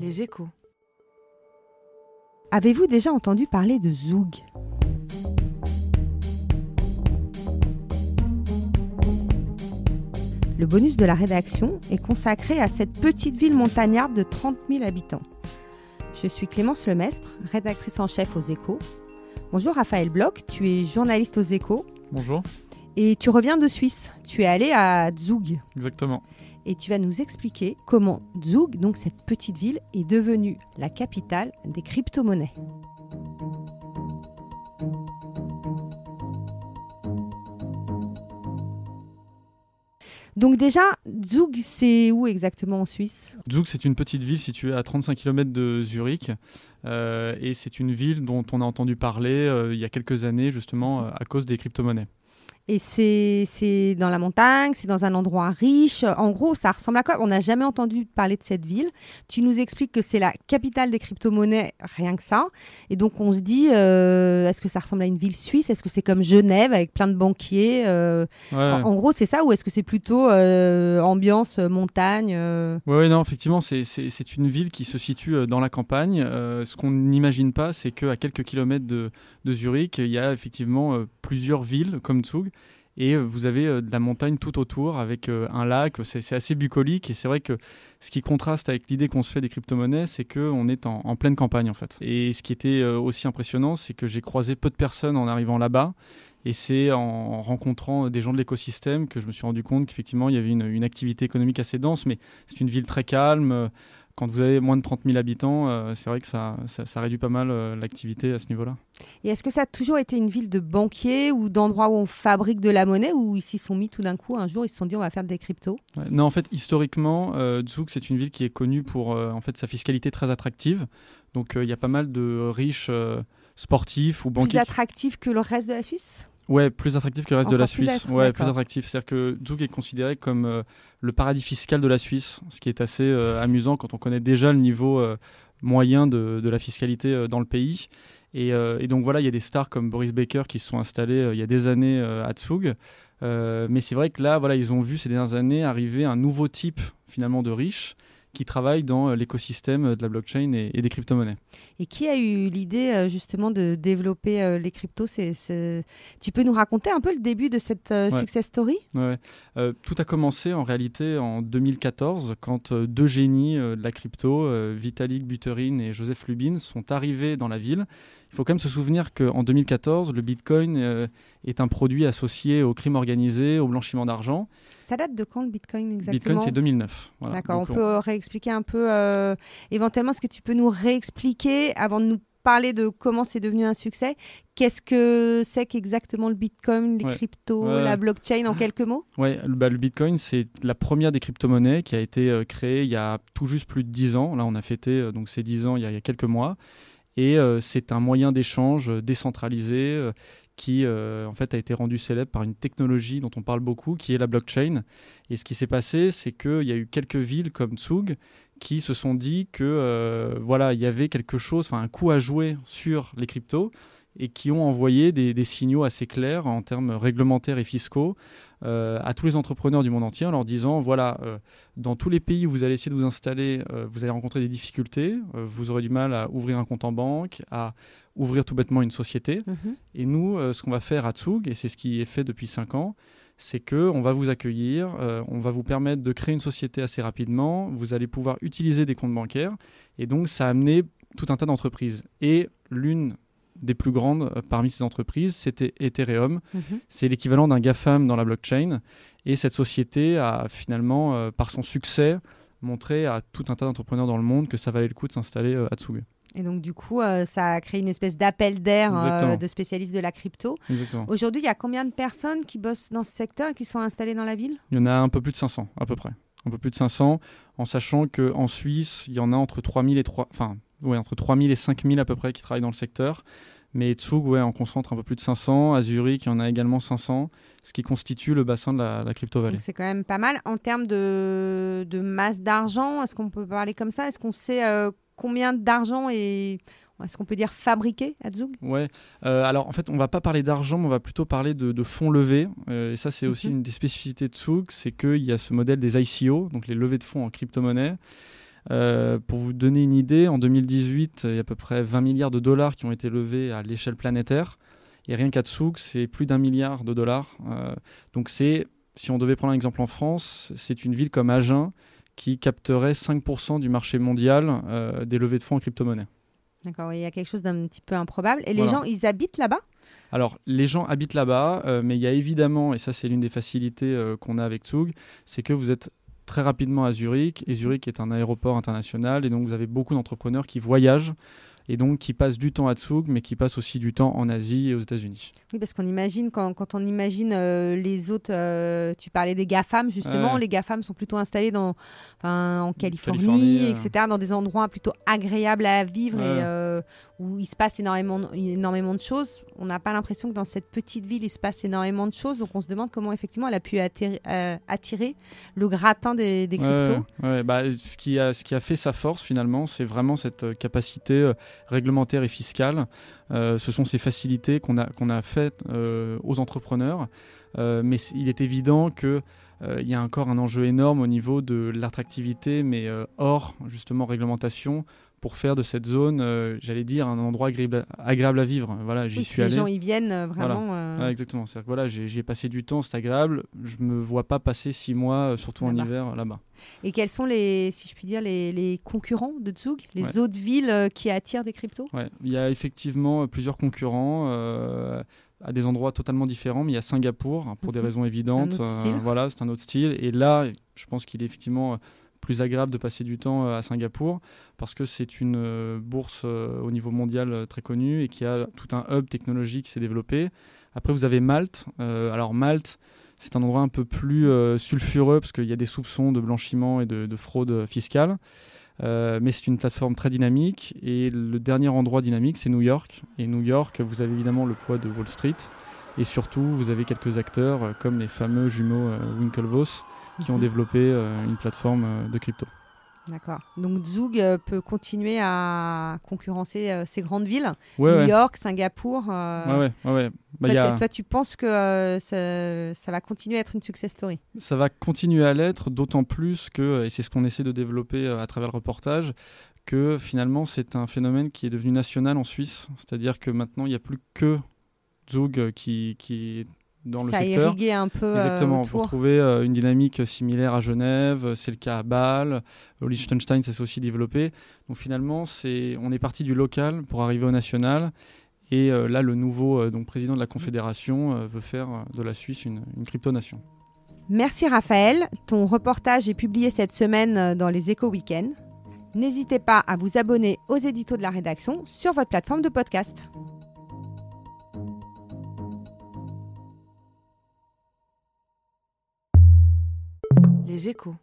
Les échos. Avez-vous déjà entendu parler de Zoug? Le bonus de la rédaction est consacré à cette petite ville montagnarde de 30 000 habitants. Je suis Clémence Lemestre, rédactrice en chef aux échos. Bonjour Raphaël Bloch, tu es journaliste aux échos. Bonjour. Et tu reviens de Suisse. Tu es allé à Zug. Exactement. Et tu vas nous expliquer comment Zug, donc cette petite ville, est devenue la capitale des crypto-monnaies. Donc déjà, Zug, c'est où exactement en Suisse? Zug, c'est une petite ville située à 35 km de Zurich. Euh, et c'est une ville dont on a entendu parler euh, il y a quelques années, justement, euh, à cause des crypto-monnaies. Et c'est dans la montagne, c'est dans un endroit riche. En gros, ça ressemble à quoi? On n'a jamais entendu parler de cette ville. Tu nous expliques que c'est la capitale des crypto-monnaies, rien que ça. Et donc, on se dit, euh, est-ce que ça ressemble à une ville suisse? Est-ce que c'est comme Genève avec plein de banquiers euh, en, gros, c'est ça Ou est-ce que c'est plutôt euh, ambiance montagne Oui, non, effectivement, c'est une ville qui se situe dans la campagne. ce qu'on n'imagine pas, c'est qu'à quelques kilomètres de, de, Zurich, il y a effectivement plusieurs villes comme Zug et euh, vous avez euh, de la montagne tout autour avec euh, un lac. C'est assez bucolique et c'est vrai que ce qui contraste avec l'idée qu'on se fait des crypto-monnaies, c'est qu'on est en, pleine campagne en fait. Et ce qui était aussi impressionnant, c'est que j'ai croisé peu de personnes en arrivant là-bas. Et c'est en rencontrant des gens de l'écosystème que je me suis rendu compte qu'effectivement il y avait une, une, activité économique assez dense, mais c'est une ville très calme, quand vous avez moins de 30 000 habitants, euh, c'est vrai que ça, ça, réduit pas mal euh, l'activité à ce niveau-là. Et est-ce que ça a toujours été une ville de banquiers ou d'endroits où on fabrique de la monnaie ou ils s'y sont mis tout d'un coup un jour ils se sont dit on va faire des cryptos? Non, en fait, historiquement, euh, c'est une ville qui est connue pour euh, en fait, sa fiscalité très attractive. Donc il y a pas mal de riches sportifs ou banquiers. Plus attractifs que le reste de la Suisse? Ouais, plus attractif que le reste de la Suisse. ouais, plus attractif. C'est-à-dire que Zug est considéré comme euh, le paradis fiscal de la Suisse, ce qui est assez euh, amusant quand on connaît déjà le niveau euh, moyen de, de, la fiscalité dans le pays. Et, et, donc voilà, il y a des stars comme Boris Baker qui se sont installés il y a des années à Zug. mais c'est vrai que là, voilà, ils ont vu ces dernières années arriver un nouveau type finalement de riches qui travaillent dans euh, l'écosystème de la blockchain et, des crypto-monnaies. Et qui a eu l'idée euh, justement de développer euh, les cryptos? Tu peux nous raconter un peu le début de cette success story? Ouais. Tout a commencé en réalité en 2014 quand deux génies de la crypto, Vitalik Buterin et Joseph Lubin, sont arrivés dans la ville. Il faut quand même se souvenir qu'en 2014, le Bitcoin est un produit associé au crime organisé, au blanchiment d'argent. Ça date de quand le Bitcoin exactement? Bitcoin, c'est 2009. D'accord, on, peut réexpliquer un peu, euh, éventuellement, ce que tu peux nous réexpliquer avant de nous parler de comment c'est devenu un succès? Qu'est-ce que c'est qu'exactement le Bitcoin, les cryptos, la blockchain en quelques mots? Oui, bah, le Bitcoin, c'est la première des crypto-monnaies qui a été euh, créée il y a tout juste plus de 10 ans. Là, on a fêté euh, donc ces 10 ans il y, a, il y a quelques mois. Et c'est un moyen d'échange décentralisé qui euh, en fait a été rendu célèbre par une technologie dont on parle beaucoup, qui est la blockchain. Et ce qui s'est passé, c'est qu'il y a eu quelques villes comme Tsug qui se sont dit que euh, voilà, il y avait quelque chose, enfin un coup à jouer sur les cryptos et qui ont envoyé des, signaux assez clairs en termes réglementaires et fiscaux euh, à tous les entrepreneurs du monde entier en leur disant voilà, dans tous les pays où vous allez essayer de vous installer, vous allez rencontrer des difficultés, vous aurez du mal à ouvrir un compte en banque, à ouvrir tout bêtement une société. Mhm. Et nous, euh, ce qu'on va faire à Tsug, et c'est ce qui est fait depuis 5 ans, c'est qu'on va vous accueillir, euh, on va vous permettre de créer une société assez rapidement, vous allez pouvoir utiliser des comptes bancaires, et donc ça a amené tout un tas d'entreprises. Et l'une des plus grandes euh, parmi ces entreprises, c'était Ethereum. Mhm. C'est l'équivalent d'un GAFAM dans la blockchain. Et cette société a finalement, par son succès, montré à tout un tas d'entrepreneurs dans le monde que ça valait le coup de s'installer à Tsug. Et donc, du coup, euh, ça a créé une espèce d'appel d'air euh, de spécialistes de la crypto. Aujourd'hui, il y a combien de personnes qui bossent dans ce secteur et qui sont installées dans la ville? Il y en a un peu plus de 500, à peu près. Un peu plus de 500, en sachant qu'en Suisse, il y en a entre 3000 et 3... enfin, ouais, entre 3000 et 5000 à peu près qui travaillent dans le secteur. Mais Tsug, ouais, on concentre un peu plus de 500. À Zurich, il y en a également 500, ce qui constitue le bassin de la, crypto-vallée. C'est quand même pas mal. En termes de, de masse d'argent, est-ce qu'on peut parler comme ça? Est-ce qu'on sait euh, combien d'argent est est-ce qu'on peut dire fabriqué à Zug? Ouais. Euh, alors en fait, on va pas parler d'argent, mais on va plutôt parler de, fonds levés. Euh, et ça, c'est aussi mhm. une des spécificités de Zug, c'est qu'il y a ce modèle des ICO, donc les levées de fonds en crypto-monnaie. Pour vous donner une idée, en 2018, il y a à peu près 20 milliards de dollars qui ont été levés à l'échelle planétaire. Et rien qu'à Tsug, c'est plus d'un milliard de dollars. donc c'est, si on devait prendre un exemple en France, c'est une ville comme Agen qui capterait 5% du marché mondial des levées de fonds en crypto-monnaie. D'accord, il y a quelque chose d'un petit peu improbable. Et les gens, ils habitent là-bas? Alors, les gens habitent là-bas, euh, mais il y a évidemment, et ça c'est l'une des facilités euh, qu'on a avec Zug, c'est que vous êtes très rapidement à Zurich, et Zurich est un aéroport international, et donc vous avez beaucoup d'entrepreneurs qui voyagent et donc qui passent du temps à Zug, mais qui passent aussi du temps en Asie et aux États-Unis. Oui, parce qu'on imagine, quand, quand, on imagine euh, les autres, tu parlais des GAFAM justement, les GAFAM sont plutôt installés dans, en Californie, etc., dans des endroits plutôt agréables à vivre et où il se passe énormément, énormément de choses. On n'a pas l'impression que dans cette petite ville, il se passe énormément de choses. Donc on se demande comment effectivement elle a pu euh, attirer, le gratin des, cryptos. bah, ce, qui a, ce qui a fait sa force finalement, c'est vraiment cette euh, capacité euh, réglementaire et fiscale. ce sont ces facilités qu'on a, qu'on a faites aux entrepreneurs. mais il est évident que il y a encore un enjeu énorme au niveau de l'attractivité, mais hors justement réglementation, pour faire de cette zone, euh, j'allais dire, un endroit agréable, à vivre. Voilà, j'y suis allé. Les gens y viennent euh, vraiment. Voilà. Euh, exactement. C'est voilà, j'ai passé du temps, c'est agréable. Je me vois pas passer six mois, surtout en hiver, là-bas. Et quels sont les, si je puis dire, les, concurrents de Zug, les autres villes qui attirent des cryptos? Ouais. Il y a effectivement plusieurs concurrents à des endroits totalement différents, mais il y a Singapour hein, pour des mhm. raisons évidentes. voilà, c'est un autre style. Et là, je pense qu'il est effectivement plus agréable de passer du temps euh, à Singapour parce que c'est une euh, bourse euh, au niveau mondial très connue et qui a tout un hub technologique qui s'est développé. Après, vous avez Malte. alors, Malte, c'est un endroit un peu plus sulfureux parce qu'il y a des soupçons de blanchiment et de, fraude fiscale. mais c'est une plateforme très dynamique. Et le dernier endroit dynamique, c'est New York. Et New York, vous avez évidemment le poids de Wall Street. Et surtout, vous avez quelques acteurs comme les fameux jumeaux Winklevoss qui ont développé euh, une plateforme euh, de crypto. D'accord. Donc Zug euh, peut continuer à concurrencer ces grandes villes, New York, Singapour. Ouais, ouais, bah, toi, tu, penses que ça, va continuer à être une success story? Ça va continuer à l'être, d'autant plus que, et c'est ce qu'on essaie de développer à travers le reportage, que finalement c'est un phénomène qui est devenu national en Suisse. C'est-à-dire que maintenant il n'y a plus que Zug qui, dans le secteur. un peu. Euh, Exactement. Vous retrouvez euh, une dynamique similaire à Genève, c'est le cas à Bâle, au Liechtenstein, ça s'est aussi développé. Donc finalement, c'est, on est parti du local pour arriver au national. Et euh, là, le nouveau donc, président de la Confédération veut faire de la Suisse une, une crypto-nation. Merci Raphaël. Ton reportage est publié cette semaine dans les Éco Weekends. N'hésitez pas à vous abonner aux éditos de la rédaction sur votre plateforme de podcast. Les échos.